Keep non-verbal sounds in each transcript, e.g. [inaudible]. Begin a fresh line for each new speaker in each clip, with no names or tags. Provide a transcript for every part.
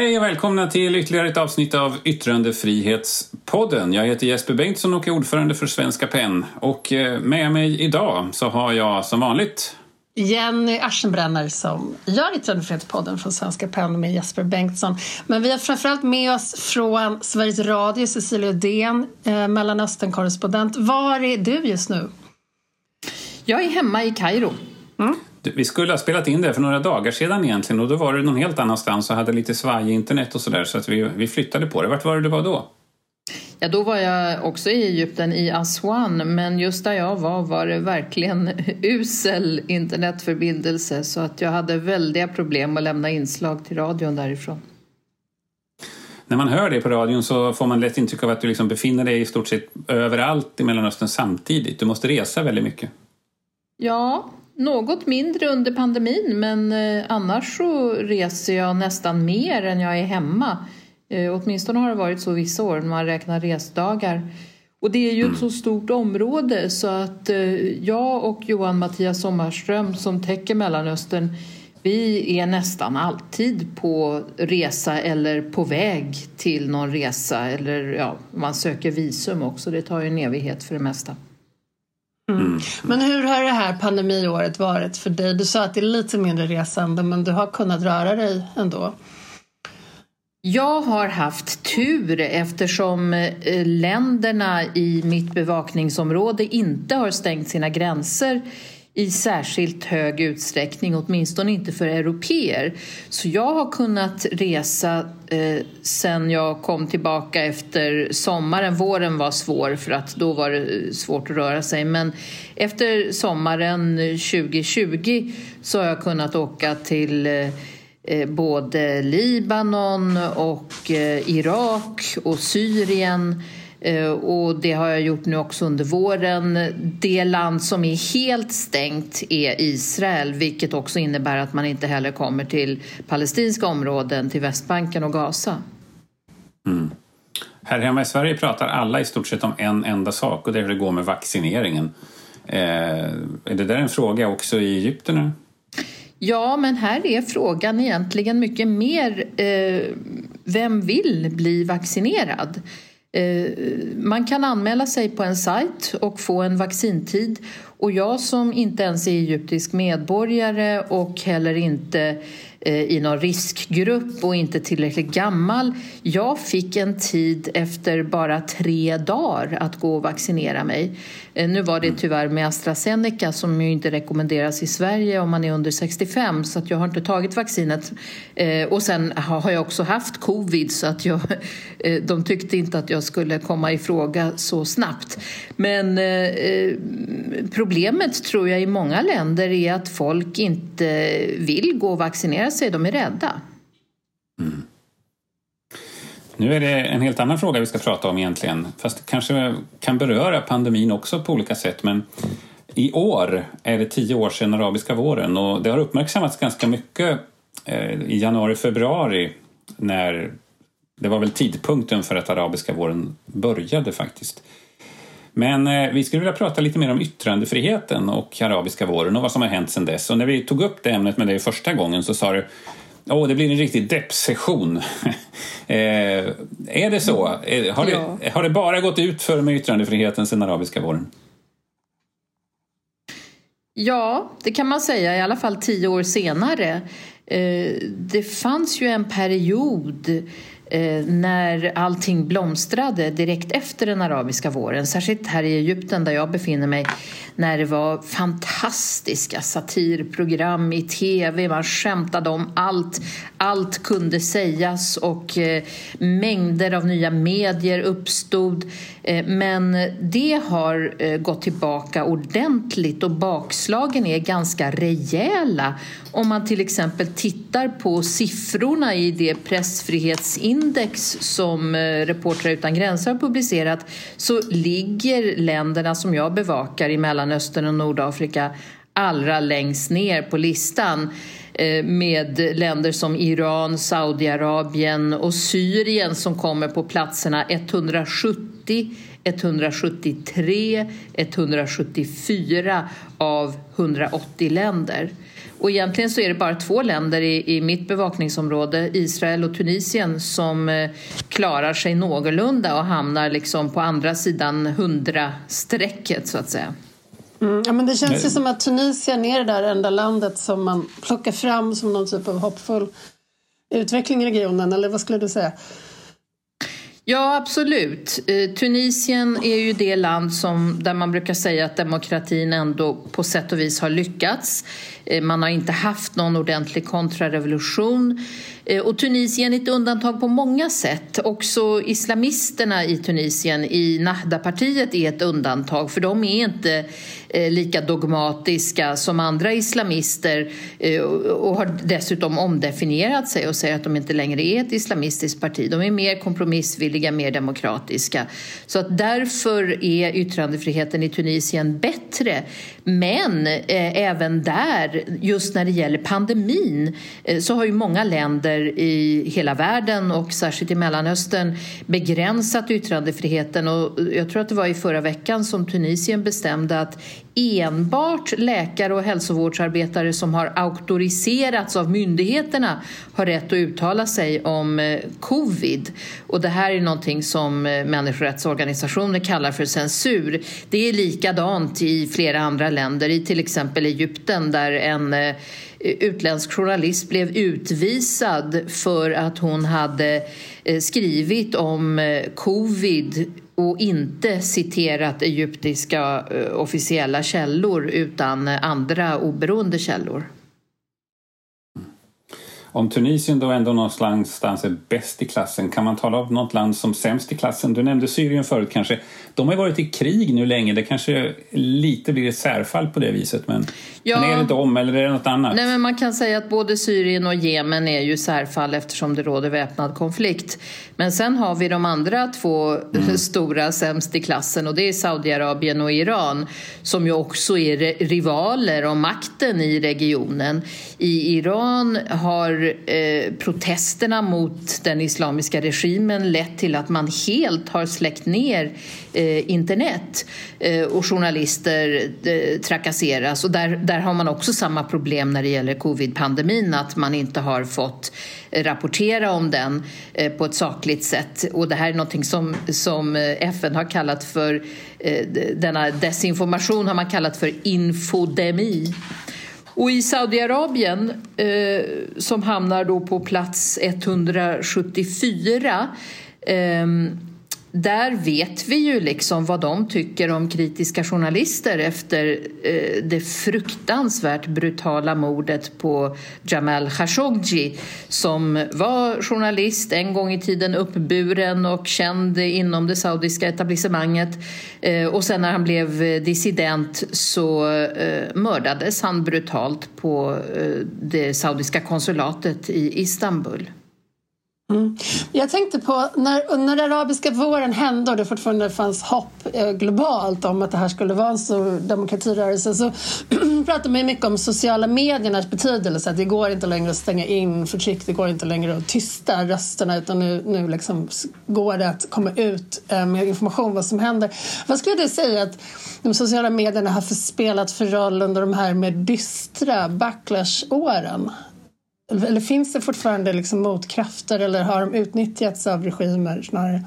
Hej och välkomna till ytterligare ett avsnitt av Yttrandefrihetspodden. Jag heter Jesper Bengtsson och är ordförande för Svenska PEN. Och eh, med mig idag så har jag som vanligt
Jenny Aschenbrenner som gör Yttrandefrihetspodden från Svenska PEN med Jesper Bengtsson. Men vi har framförallt med oss från Sveriges Radio Cecilia Uddén, eh, Mellanöstern-korrespondent. Var är du just nu?
Jag är hemma i Kairo.
Mm. Vi skulle ha spelat in det för några dagar sedan egentligen och då var du någon helt annanstans och hade lite svaj internet och sådär så att vi, vi flyttade på det. Vart var det du var då?
Ja, då var jag också i Egypten, i Aswan, men just där jag var var det verkligen [laughs] usel internetförbindelse så att jag hade väldiga problem att lämna inslag till radion därifrån.
När man hör det på radion så får man lätt intryck av att du liksom befinner dig i stort sett överallt i Mellanöstern samtidigt. Du måste resa väldigt mycket.
Ja, något mindre under pandemin men eh, annars så reser jag nästan mer än jag är hemma. Eh, åtminstone har det varit så vissa år när man räknar resdagar. Och det är ju ett så stort område så att eh, jag och Johan Mattias Sommarström som täcker Mellanöstern vi är nästan alltid på resa eller på väg till någon resa eller ja, man söker visum också. Det tar ju en evighet för det mesta.
Mm. mm. Men hur har det här pandemiåret varit för dig? Du sa att det är lite mindre resande men du har kunnat röra dig ändå.
Jag har haft tur eftersom eh, länderna i mitt bevakningsområde inte har stängt sina gränser i särskilt hög utsträckning, åtminstone inte för europeer. Så jag har kunnat resa eh, sen jag kom tillbaka efter sommaren. Våren var svår för att då var det eh, svårt att röra sig men efter sommaren eh, 2020 så har jag kunnat åka till eh, eh, både Libanon och eh, Irak och Syrien eh, och det har jag gjort nu också under våren. Det land som är helt stängt är Israel vilket också innebär att man inte heller kommer till palestinska områden, till Västbanken och Gaza.
Mm. Här hemma i Sverige pratar alla i stort sett om en enda sak och det är hur det går med vaccineringen. Eh, är det där en fråga också i Egypten? Nu?
Ja, men här är frågan egentligen mycket mer eh, vem vill bli vaccinerad? Eh, man kan anmäla sig på en sajt och få en vaccintid och jag som inte ens är egyptisk medborgare och heller inte Eh, i någon riskgrupp och inte tillräckligt gammal. Jag fick en tid efter bara tre dagar att gå och vaccinera mig. Eh, nu var det mm. tyvärr med AstraZeneca som ju inte rekommenderas i Sverige om man är under 65 så att jag har inte tagit vaccinet. Eh, och sen har jag också haft covid så att jag, [laughs] de tyckte inte att jag skulle komma i fråga så snabbt. Men problemet tror jag i många länder är att folk inte vill gå och vaccinera sig, de är rädda. Mm.
Nu är det en helt annan fråga vi ska prata om egentligen, fast det kanske kan beröra pandemin också på olika sätt. Men i år är det tio år sedan arabiska våren och det har uppmärksammats ganska mycket eh, i januari, februari när det var väl tidpunkten för att arabiska våren började faktiskt. Men eh, vi skulle vilja prata lite mer om yttrandefriheten och arabiska våren och vad som har hänt sedan dess. Och när vi tog upp det ämnet med dig första gången så sa du Åh, det blir en riktig deppsession. [laughs] eh, är det så? Eh, har, ja. det, har det bara gått ut för med yttrandefriheten sedan arabiska våren?
Ja, det kan man säga, i alla fall tio år senare. Eh, det fanns ju en period Eh, när allting blomstrade direkt efter den arabiska våren, särskilt här i Egypten där jag befinner mig, när det var fantastiska satirprogram i tv, man skämtade om allt, allt kunde sägas och eh, mängder av nya medier uppstod. Eh, men det har eh, gått tillbaka ordentligt och bakslagen är ganska rejäla om man till exempel tittar på siffrorna i det index som eh, Reportrar utan gränser har publicerat så ligger länderna som jag bevakar i Mellanöstern och Nordafrika allra längst ner på listan eh, med länder som Iran, Saudiarabien och Syrien som kommer på platserna 170, 173, 174 av 180 länder. Och egentligen så är det bara två länder i, i mitt bevakningsområde, Israel och Tunisien, som eh, klarar sig någorlunda och hamnar liksom på andra sidan 100-strecket så att säga.
Mm, ja, men det känns ju som att Tunisien är det där enda landet som man plockar fram som någon typ av hoppfull utveckling i regionen, eller vad skulle du säga?
Ja, absolut. Eh, Tunisien är ju det land som, där man brukar säga att demokratin ändå på sätt och vis har lyckats. Eh, man har inte haft någon ordentlig kontrarevolution. Eh, och Tunisien är ett undantag på många sätt. Också islamisterna i Tunisien, i Nahda-partiet, är ett undantag för de är inte eh, lika dogmatiska som andra islamister eh, och har dessutom omdefinierat sig och säger att de inte längre är ett islamistiskt parti. De är mer kompromissvilliga, mer demokratiska. Så att därför är yttrandefriheten i Tunisien bättre. Men eh, även där just när det gäller pandemin eh, så har ju många länder i hela världen och särskilt i Mellanöstern begränsat yttrandefriheten. Och jag tror att det var i förra veckan som Tunisien bestämde att enbart läkare och hälsovårdsarbetare som har auktoriserats av myndigheterna har rätt att uttala sig om eh, covid. Och det här är någonting som eh, människorättsorganisationer kallar för censur. Det är likadant i flera andra länder, i till exempel Egypten där en eh, utländsk journalist blev utvisad för att hon hade skrivit om covid och inte citerat egyptiska eh, officiella källor utan eh, andra oberoende källor.
Om Tunisien då ändå någonstans är bäst i klassen, kan man tala om något land som sämst i klassen? Du nämnde Syrien förut kanske. De har varit i krig nu länge, det kanske lite blir ett särfall på det viset. Men, ja. men är det de eller är det något annat?
Nej, men man kan säga att både Syrien och Jemen är ju särfall eftersom det råder väpnad konflikt. Men sen har vi de andra två mm. [laughs] stora sämst i klassen och det är Saudiarabien och Iran som ju också är rivaler om makten i regionen. I Iran har eh, protesterna mot den islamiska regimen lett till att man helt har släckt ner eh, internet eh, och journalister eh, trakasseras. Och där, där har man också samma problem när det gäller covid-pandemin, att man inte har fått eh, rapportera om den eh, på ett sakligt sätt. Och det här är någonting som, som FN har kallat för, denna desinformation har man kallat för infodemi. Och i Saudiarabien, eh, som hamnar då på plats 174 eh, där vet vi ju liksom vad de tycker om kritiska journalister efter eh, det fruktansvärt brutala mordet på Jamal Khashoggi som var journalist, en gång i tiden uppburen och känd inom det saudiska etablissemanget. Eh, och sen när han blev dissident så eh, mördades han brutalt på det saudiska konsulatet i Istanbul.
Mm. Jag tänkte på när, när arabiska våren hände och det fortfarande fanns hopp eh, globalt om att det här skulle vara en stor demokratirörelse så [clears throat] pratade man mycket om sociala mediernas betydelse. Att det går inte längre att stänga in förtryck, det går inte längre att tysta rösterna utan nu, nu liksom går det att komma ut eh, med information om vad som händer. Vad skulle du säga att de sociala medierna har spelat för roll under de här mer dystra backlash-åren? Eller finns det fortfarande liksom motkrafter eller har de utnyttjats av regimer snarare?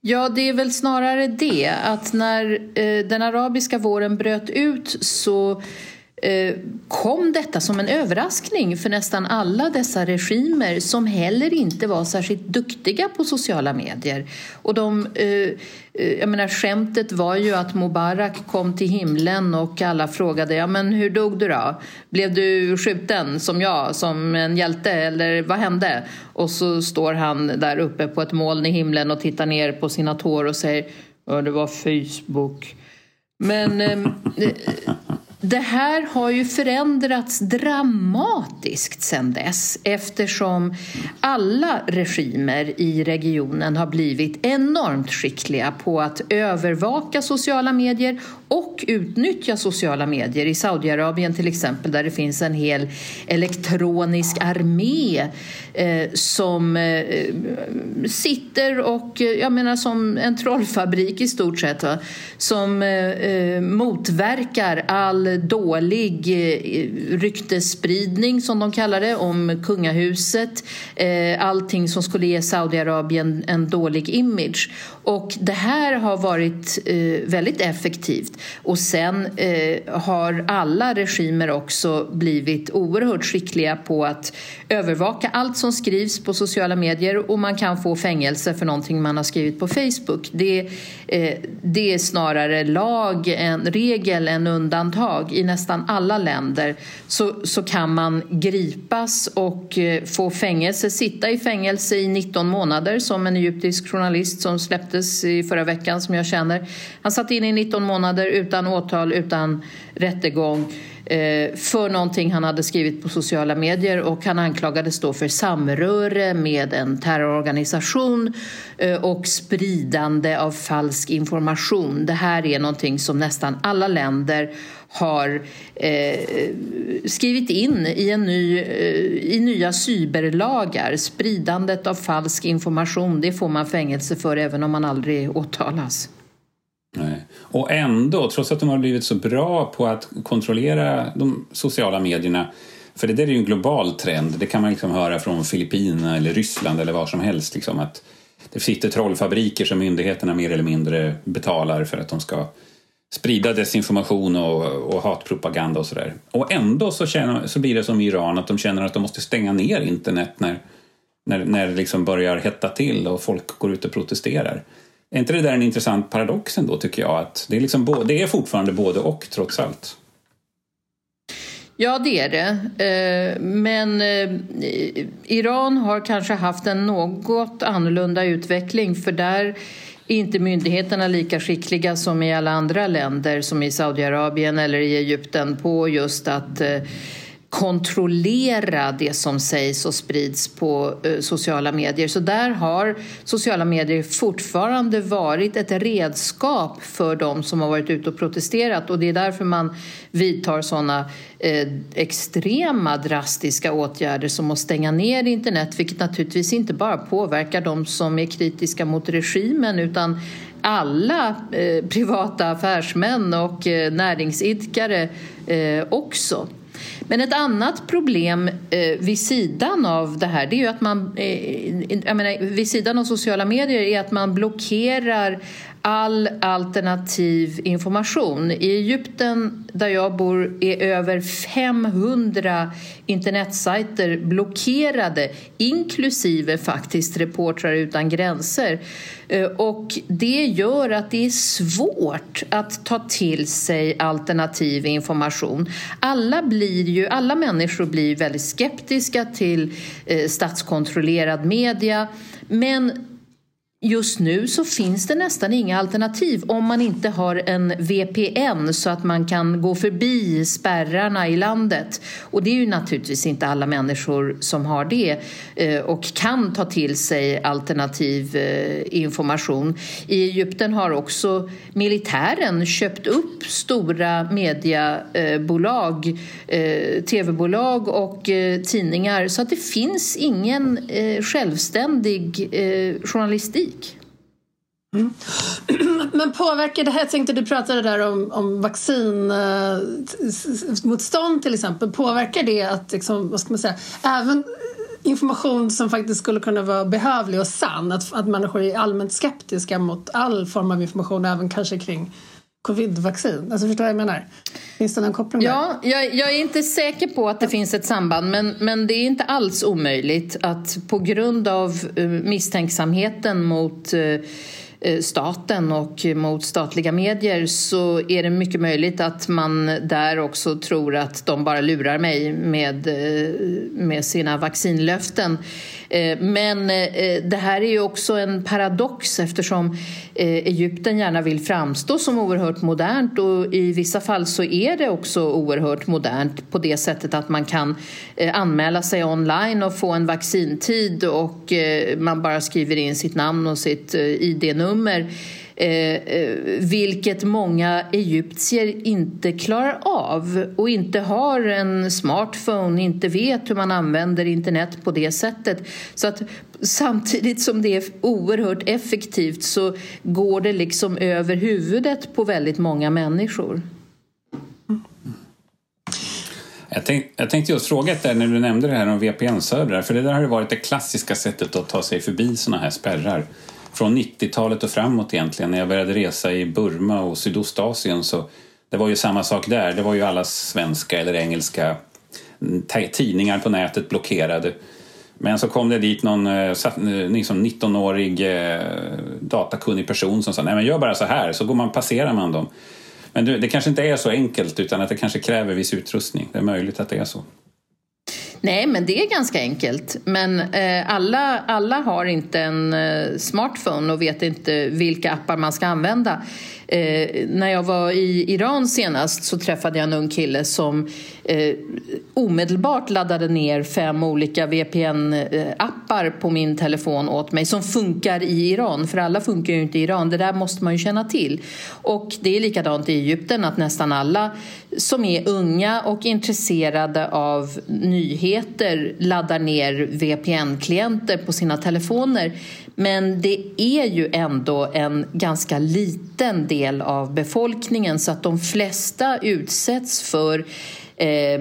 Ja, det är väl snarare det att när eh, den arabiska våren bröt ut så Eh, Eh, kom detta som en överraskning för nästan alla dessa regimer som heller inte var särskilt duktiga på sociala medier. Och de, eh, eh, jag menar, skämtet var ju att Mubarak kom till himlen och alla frågade ja, men hur dog du då? Blev du skjuten som jag, som en hjälte eller vad hände? Och så står han där uppe på ett moln i himlen och tittar ner på sina tår och säger ja, det var Facebook. Men det här har ju förändrats dramatiskt sedan dess eftersom alla regimer i regionen har blivit enormt skickliga på att övervaka sociala medier och utnyttja sociala medier. I Saudiarabien till exempel där det finns en hel elektronisk armé eh, som eh, sitter och, eh, jag menar som en trollfabrik i stort sett, va? som eh, eh motverkar all dålig eh, ryktesspridning som de kallar det om kungahuset. Eh, allting som skulle ge Saudiarabien en dålig image. Och det här har varit eh, väldigt effektivt. Och sen eh, har alla regimer också blivit oerhört skickliga på att övervaka allt som skrivs på sociala medier och man kan få fängelse för någonting man har skrivit på Facebook. Det, eh, det är snarare lag, en regel än undantag i nästan alla länder så, så kan man gripas och eh, få fängelse, sitta i fängelse i 19 månader som en egyptisk journalist som släpptes i förra veckan som jag känner. Han satt in i 19 månader utan åtal, utan rättegång eh, för någonting han hade skrivit på sociala medier och han anklagades då för samröre med en terrororganisation eh, och spridande av falsk information. Det här är någonting som nästan alla länder har eh, skrivit in i, en ny, eh, i nya cyberlagar. Spridandet av falsk information, det får man fängelse för även om man aldrig åtalas.
Nej. Och ändå, trots att de har blivit så bra på att kontrollera de sociala medierna för det där är ju en global trend, det kan man liksom höra från Filippinerna eller Ryssland eller var som helst. Liksom, att det sitter trollfabriker som myndigheterna mer eller mindre betalar för att de ska sprida desinformation och, och hatpropaganda och sådär. Och ändå så, känner, så blir det som i Iran att de känner att de måste stänga ner internet när, när, när det liksom börjar hetta till och folk går ut och protesterar. Är inte det där en intressant paradox ändå tycker jag? Att det, är liksom, det är fortfarande både och trots allt.
Ja, det är det. Eh, men eh, Iran har kanske haft en något annorlunda utveckling för där är inte myndigheterna lika skickliga som i alla andra länder som i Saudiarabien eller i Egypten på just att eh, kontrollera det som sägs och sprids på eh, sociala medier. Så där har sociala medier fortfarande varit ett redskap för de som har varit ute och protesterat och det är därför man vidtar sådana eh, extrema drastiska åtgärder som att stänga ner internet vilket naturligtvis inte bara påverkar de som är kritiska mot regimen utan alla eh, privata affärsmän och eh, näringsidkare eh, också. Men ett annat problem eh, vid sidan av det här det är ju att man, eh, jag menar, vid sidan av sociala medier är att man blockerar all alternativ information. I Egypten, där jag bor, är över 500 internetsajter blockerade inklusive faktiskt Reportrar utan gränser. Eh, och det gör att det är svårt att ta till sig alternativ information. Alla, blir ju, alla människor blir väldigt skeptiska till eh, statskontrollerad media men Just nu så finns det nästan inga alternativ om man inte har en VPN så att man kan gå förbi spärrarna i landet. Och det är ju naturligtvis inte alla människor som har det eh, och kan ta till sig alternativ eh, information. I Egypten har också militären köpt upp stora mediebolag, eh, tv-bolag och tidningar så att det finns ingen självständig journalistik
Mm. [clears throat] Men påverkar det här, jag tänkte du pratade där om, om vaccinmotstånd eh, till exempel, påverkar det att, liksom, vad ska man säga, även information som faktiskt skulle kunna vara behövlig och sann, att, att människor är allmänt skeptiska mot all form av information, även kanske kring covidvaccin? Alltså förstår vad jag menar? Finns det någon koppling
Ja, jag, jag, är inte säker på att det finns ett samband men, men det är inte alls omöjligt att på grund av eh, misstänksamheten mot eh, eh, staten och mot statliga medier så är det mycket möjligt att man där också tror att de bara lurar mig med, med sina vaccinlöften. Men det här är ju också en paradox eftersom Eh, Egypten gärna vill framstå som oerhört modernt och i vissa fall så är det också oerhört modernt på det sättet att man kan eh, anmäla sig online och få en vaccintid och eh, man bara skriver in sitt namn och sitt ID-nummer Eh, eh, vilket många egyptier inte klarar av och inte har en smartphone, inte vet hur man använder internet på det sättet. Så att samtidigt som det är oerhört effektivt så går det liksom över huvudet på väldigt många människor.
Jag, tänk, jag tänkte just fråga dig när du nämnde det här om VPN-servrar, för det där har ju varit det klassiska sättet att ta sig förbi sådana här spärrar från 90-talet och framåt egentligen. När jag började resa i Burma och Sydostasien så det var ju samma sak där. Det var ju alla svenska eller engelska tidningar på nätet blockerade. Men så kom det dit någon eh, eh, liksom 19-årig eh, datakunnig person som sa nej men gör bara så här så går man, passerar man dem. Men det kanske inte är så enkelt utan att det kanske kräver viss utrustning. Det är möjligt att det är så.
Nej, men det är ganska enkelt. Men eh, alla, alla har inte en eh, smartphone och vet inte vilka appar man ska använda. Eh, när jag var i Iran senast så träffade jag en ung kille som eh, omedelbart laddade ner fem olika VPN-appar på min telefon åt mig som funkar i Iran, för alla funkar ju inte i Iran. Det där måste man ju känna till. Och det är likadant i Egypten att nästan alla som är unga och intresserade av nyheter laddar ner VPN-klienter på sina telefoner. Men det är ju ändå en ganska liten del av befolkningen så att de flesta utsätts för eh,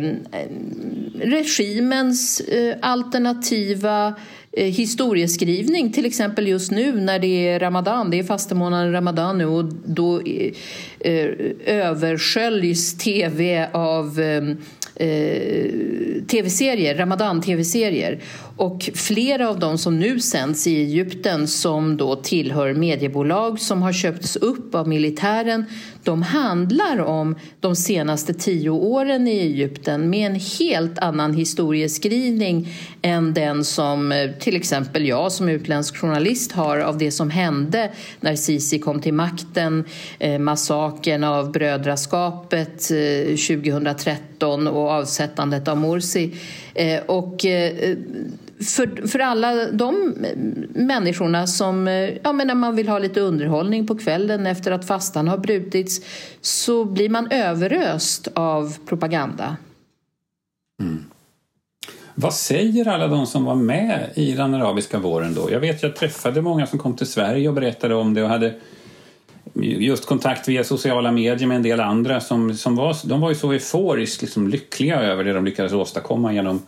regimens eh, alternativa eh, historieskrivning, till exempel just nu när det är Ramadan, det är fastemånaden Ramadan nu och då eh, översköljs tv av ehm, eh, tv-serier, Ramadan-tv-serier. Och flera av dem som nu sänds i Egypten som då tillhör mediebolag som har köpts upp av militären de handlar om de senaste tio åren i Egypten med en helt annan historieskrivning än den som eh, till exempel jag som utländsk journalist har av det som hände när Sisi kom till makten, eh, massakern av brödraskapet eh, 2013 och avsättandet av Morsi. Och för, för alla de människorna som eh, ja, men när man vill ha lite underhållning på kvällen efter att fastan har brutits så blir man överöst av propaganda.
Mm. Vad säger alla de som var med i den arabiska våren då? Jag vet, jag träffade många som kom till Sverige och berättade om det och hade just kontakt via sociala medier med en del andra som, som var, de var ju så euforiskt liksom lyckliga över det de lyckades åstadkomma genom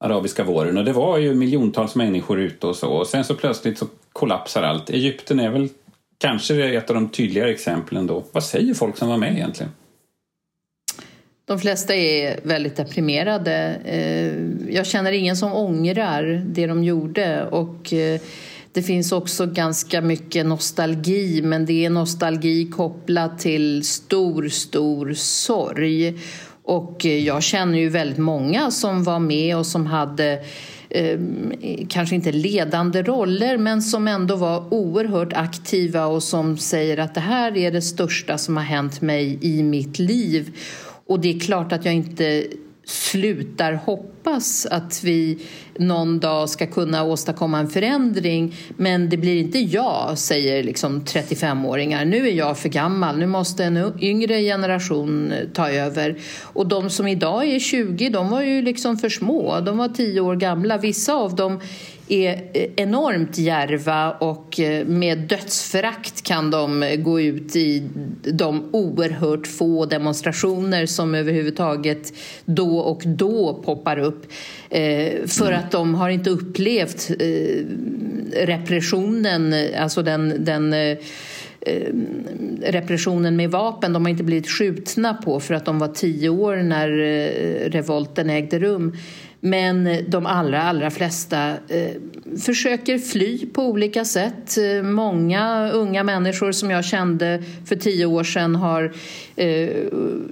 arabiska våren och det var ju miljontals människor ute och så och sen så plötsligt så kollapsar allt. Egypten är väl kanske ett av de tydligare exemplen då. Vad säger folk som var med egentligen?
De flesta är väldigt deprimerade. Eh, jag känner ingen som ångrar det de gjorde och eh, det finns också ganska mycket nostalgi men det är nostalgi kopplat till stor, stor sorg. Och eh, jag känner ju väldigt många som var med och som hade eh, kanske inte ledande roller men som ändå var oerhört aktiva och som säger att det här är det största som har hänt mig i mitt liv. Och det är klart att jag inte slutar hoppas att vi någon dag ska kunna åstadkomma en förändring men det blir inte jag, säger liksom 35-åringar. Nu är jag för gammal, nu måste en yngre generation eh, ta över. Och de som idag är 20, de var ju liksom för små, de var 10 år gamla. Vissa av dem är eh, enormt järva och eh, med dödsförakt kan de gå ut i de oerhört få demonstrationer som överhuvudtaget då och då poppar upp. Eh, för mm. att de har inte upplevt eh, repressionen, alltså den, den eh, eh, repressionen med vapen. De har inte blivit skjutna på för att de var tio år när revolten ägde rum. Men de allra, allra flesta eh, försöker fly på olika sätt. Eh, många unga människor som jag kände för tio år sedan har eh,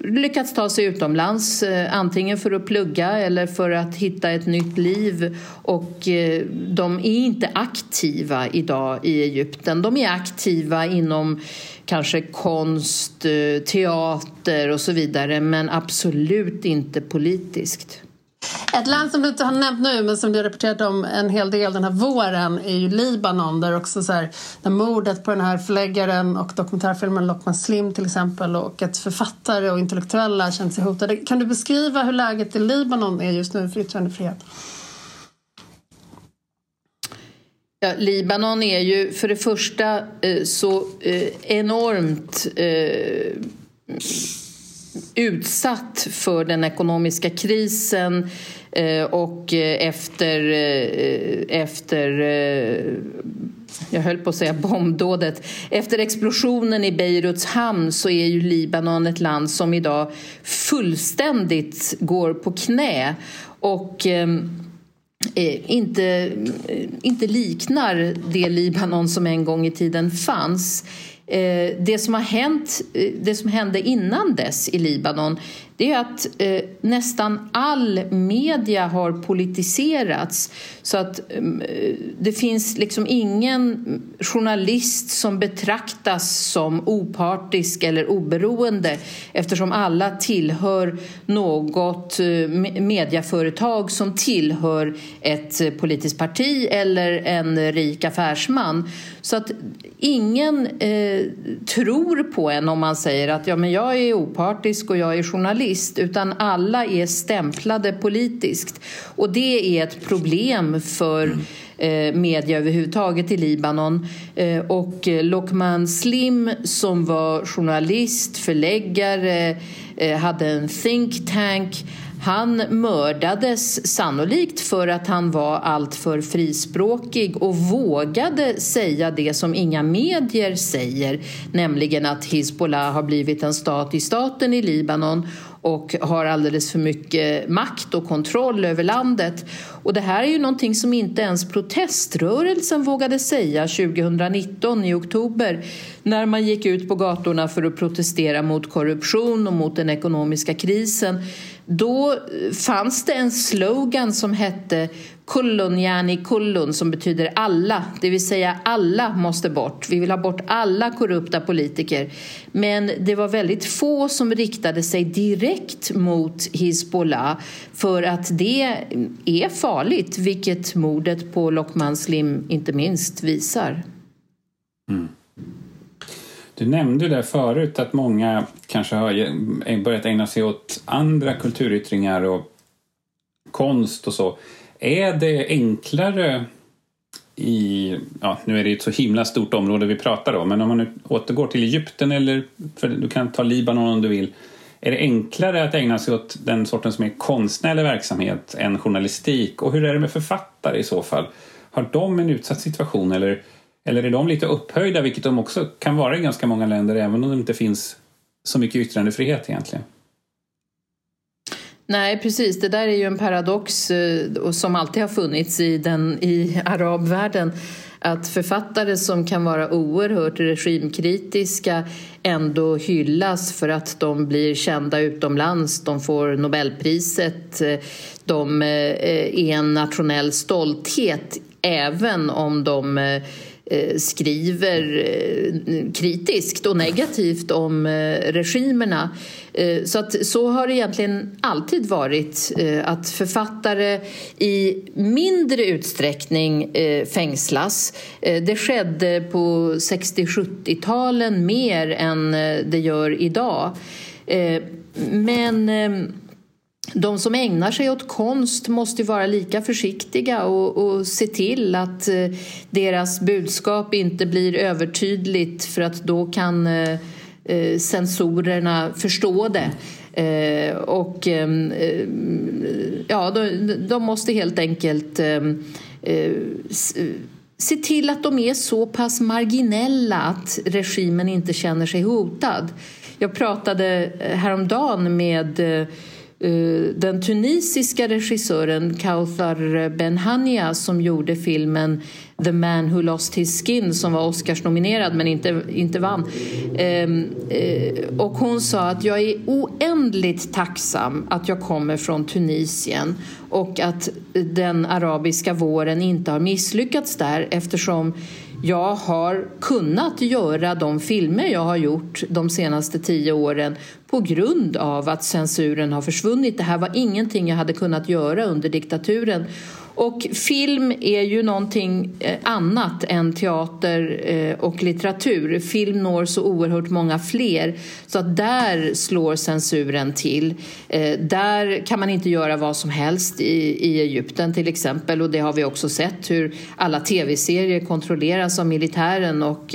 lyckats ta sig utomlands eh, antingen för att plugga eller för att hitta ett nytt liv. Och eh, de är inte aktiva idag i Egypten. De är aktiva inom kanske konst, eh, teater och så vidare men absolut inte politiskt.
Ett land som du inte har nämnt nu men som du har rapporterat om en hel del den här våren är ju Libanon där också så här, där mordet på den här förläggaren och dokumentärfilmen Lockman Slim till exempel och att författare och intellektuella känner sig hotade. Kan du beskriva hur läget i Libanon är just nu för yttrandefrihet?
Ja, Libanon är ju för det första eh, så eh, enormt eh, utsatt för den ekonomiska krisen Eh, och eh, efter, eh, efter jag höll på att säga bombdådet. Efter explosionen i Beiruts hamn så är ju Libanon ett land som idag fullständigt går på knä. Och ehm, inte, inte liknar det Libanon som en gång i tiden fanns. Det som har hänt, det som hände innan dess i Libanon det är att eh, nästan all media har politiserats så att mm, eh, det finns liksom ingen journalist som betraktas som opartisk eller oberoende eftersom alla tillhör något eh, mediaföretag som tillhör ett eh, politiskt parti eller en rik affärsman. Så att ingen eh, tror på en om man säger att ja, men jag är opartisk och jag är journalist utan alla är stämplade politiskt. Och det är ett problem för eh, media överhuvudtaget i Libanon. Eh, och Lokman Slim som var journalist, förläggare, eh, hade en think tank han mördades sannolikt för att han var alltför frispråkig och vågade säga det som inga medier säger nämligen att Hizbollah har blivit en stat i staten i Libanon och har alldeles för mycket makt och kontroll över landet. Och det här är ju någonting som inte ens proteströrelsen vågade säga 2019 i oktober när man gick ut på gatorna för att protestera mot korruption och mot den ekonomiska krisen. Då fanns det en slogan som hette Kullun yani kullun som betyder alla, det vill säga alla måste bort. Vi vill ha bort alla korrupta politiker. Men det var väldigt få som riktade sig direkt mot Hizbollah för att det är farligt, vilket mordet på Lokman Slim inte minst visar. Mm.
Du nämnde där förut att många kanske har börjat ägna sig åt andra kulturyttringar och konst och så. Är det enklare i, ja nu är det ett så himla stort område vi pratar om, men om man nu återgår till Egypten eller, för du kan ta Libanon om du vill. Är det enklare att ägna sig åt den sortens mer konstnärlig verksamhet än journalistik? Och hur är det med författare i så fall? Har de en utsatt situation eller, eller är de lite upphöjda, vilket de också kan vara i ganska många länder, även om det inte finns så mycket yttrandefrihet egentligen?
Nej, precis. Det där är ju en paradox eh, som alltid har funnits i, den, i arabvärlden att författare som kan vara oerhört regimkritiska ändå hyllas för att de blir kända utomlands, de får Nobelpriset, de eh, är en nationell stolthet även om de eh, Eh, skriver eh, kritiskt och negativt om eh, regimerna. Så, att, så har det egentligen alltid varit att författare i mindre utsträckning fängslas. Det skedde på 60-70-talen mer än det gör idag. Men ehm, de som ägnar sig åt konst måste vara lika försiktiga och, och, se till att eh, deras budskap inte blir övertydligt för att då kan eh, eh sensorerna förstå det. Eh, och ehm, eh, ja, de, de, måste helt enkelt ehm, eh, se till att de är så pass marginella att regimen inte känner sig hotad. Jag pratade häromdagen med Eh, den tunisiska regissören Kauthar Benhania som gjorde filmen The Man Who Lost His Skin som var Oscarsnominerad men inte, inte vann. Ehm, eh, och hon sa att jag är oändligt tacksam att jag kommer från Tunisien och att den arabiska våren inte har misslyckats där eftersom jag har kunnat göra de filmer jag har gjort de senaste tio åren på grund av att censuren har försvunnit. Det här var ingenting jag hade kunnat göra under diktaturen. Och film är ju någonting eh, annat än teater eh, och litteratur. Film når så oerhört många fler så att där slår censuren till. Eh, där kan man inte göra vad som helst i, i Egypten till exempel och det har vi också sett hur alla tv-serier kontrolleras av militären och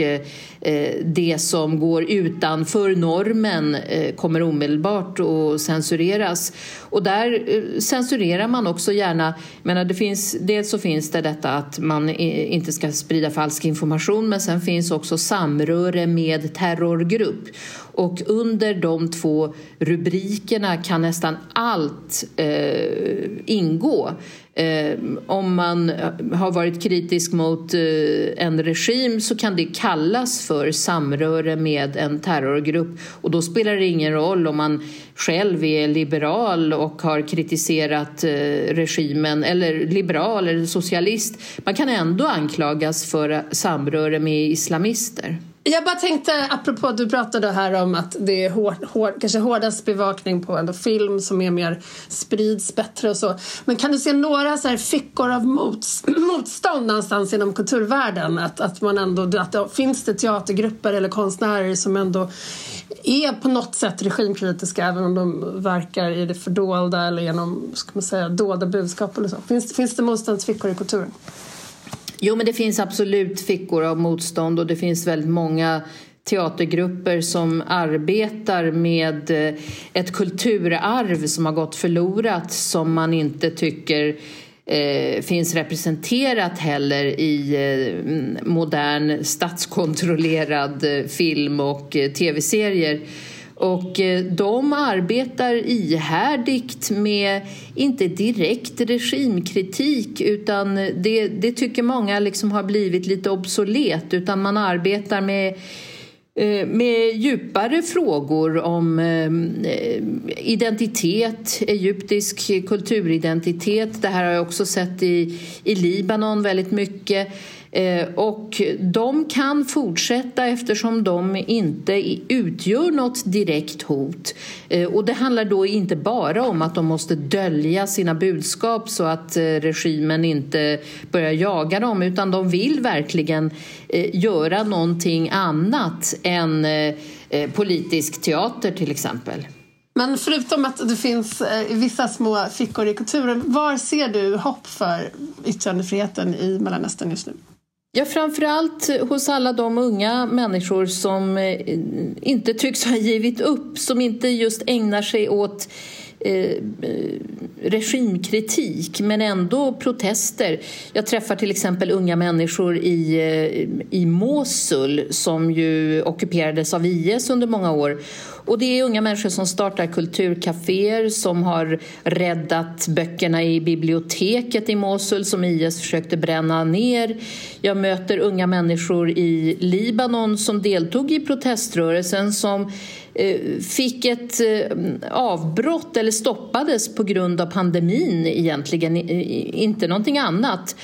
det som går utanför normen kommer omedelbart att censureras. Och där censurerar man också gärna, menar det finns finns, dels så finns det detta att man inte ska sprida falsk information men sen finns också samröre med terrorgrupp. Och under de två rubrikerna kan nästan allt eh, ingå. Eh, om man eh, har varit kritisk mot eh, en regim så kan det kallas för samröre med en terrorgrupp och då spelar det ingen roll om man själv är liberal och har kritiserat eh, regimen eller liberal eller socialist. Man kan ändå anklagas för eh, samröre med islamister.
Jag bara tänkte, apropå du pratade här om att det är hår, hår, kanske hårdast bevakning på ändå film som är mer sprids bättre och så. Men kan du se några så här fickor av mots, [clears throat] motstånd någonstans inom kulturvärlden? Att, att man ändå, att det, finns det teatergrupper eller konstnärer som ändå är på något sätt regimkritiska även om de verkar i det fördolda eller genom ska man säga, dolda budskap eller så? Finns, finns det motståndsfickor i kulturen?
Jo, men det finns absolut fickor av motstånd och det finns väldigt många teatergrupper som arbetar med eh, ett kulturarv som har gått förlorat som man inte tycker eh, finns representerat heller i eh, modern statskontrollerad eh, film och eh, tv-serier. Och eh, de arbetar ihärdigt med, inte direkt regimkritik utan det, det tycker många liksom har blivit lite obsolet utan man arbetar med eh, med djupare frågor om eh, identitet, egyptisk kulturidentitet. Det här har jag också sett i, i Libanon väldigt mycket. Eh, och de kan fortsätta eftersom de inte utgör något direkt hot. Eh, och det handlar då inte bara om att de måste dölja sina budskap så att eh, regimen inte börjar jaga dem utan de vill verkligen göra någonting annat än politisk teater till exempel.
Men förutom att det finns vissa små fickor i kulturen, var ser du hopp för yttrandefriheten i Mellanöstern just nu?
Ja, framförallt hos alla de unga människor som eh, inte tycks ha givit upp, som inte just ägnar sig åt eh, regimkritik men ändå protester. Jag träffar till exempel unga människor i, eh, i Mosul som ju ockuperades av IS under många år och det är unga människor som startar kulturkaféer som har räddat böckerna i biblioteket i Mosul som IS försökte bränna ner. Jag möter unga människor i Libanon som deltog i proteströrelsen som eh, fick ett eh, avbrott eller stoppades på grund av pandemin egentligen, inte någonting annat.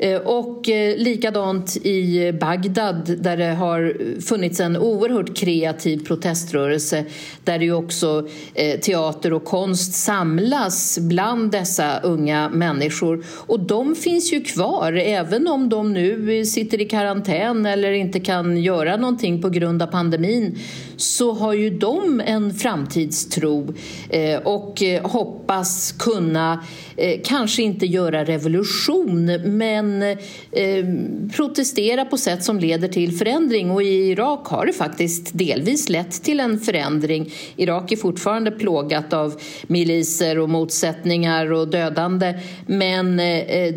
Eh, och eh, likadant i Bagdad där det har funnits en oerhört kreativ proteströrelse där ju också eh, teater och konst samlas bland dessa unga människor. Och de finns ju kvar även om de nu sitter i karantän eller inte kan göra någonting på grund av pandemin så har ju de en framtidstro eh, och eh, hoppas kunna, eh, kanske inte göra revolution men protestera på sätt som leder till förändring. Och i Irak har det faktiskt delvis lett till en förändring. Irak är fortfarande plågat av miliser och motsättningar och dödande men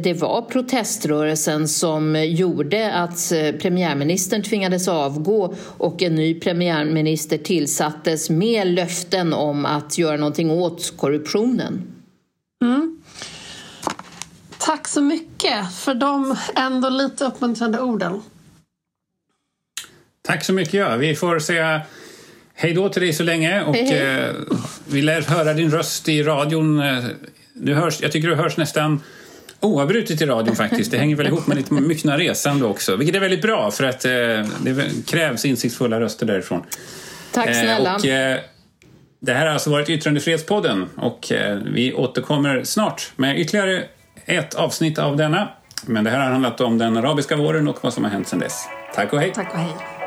det var proteströrelsen som gjorde att premiärministern tvingades avgå och en ny premiärminister tillsattes med löften om att göra någonting åt korruptionen. Mm.
Tack så mycket för de ändå lite uppmuntrande orden.
Tack så mycket. Ja. Vi får säga hej då till dig så länge och hej, hej. Eh, vi lär höra din röst i radion. Eh, du hörs, jag tycker du hörs nästan oavbrutet i radion faktiskt. Det hänger väl ihop med ditt myckna resande också, vilket är väldigt bra för att eh, det krävs insiktsfulla röster därifrån.
Tack snälla. Och,
det här har alltså varit Yttrandefrihetspodden och vi återkommer snart med ytterligare ett avsnitt av denna. Men det här har handlat om den arabiska våren och vad som har hänt sedan dess. Tack och hej!
Tack och hej!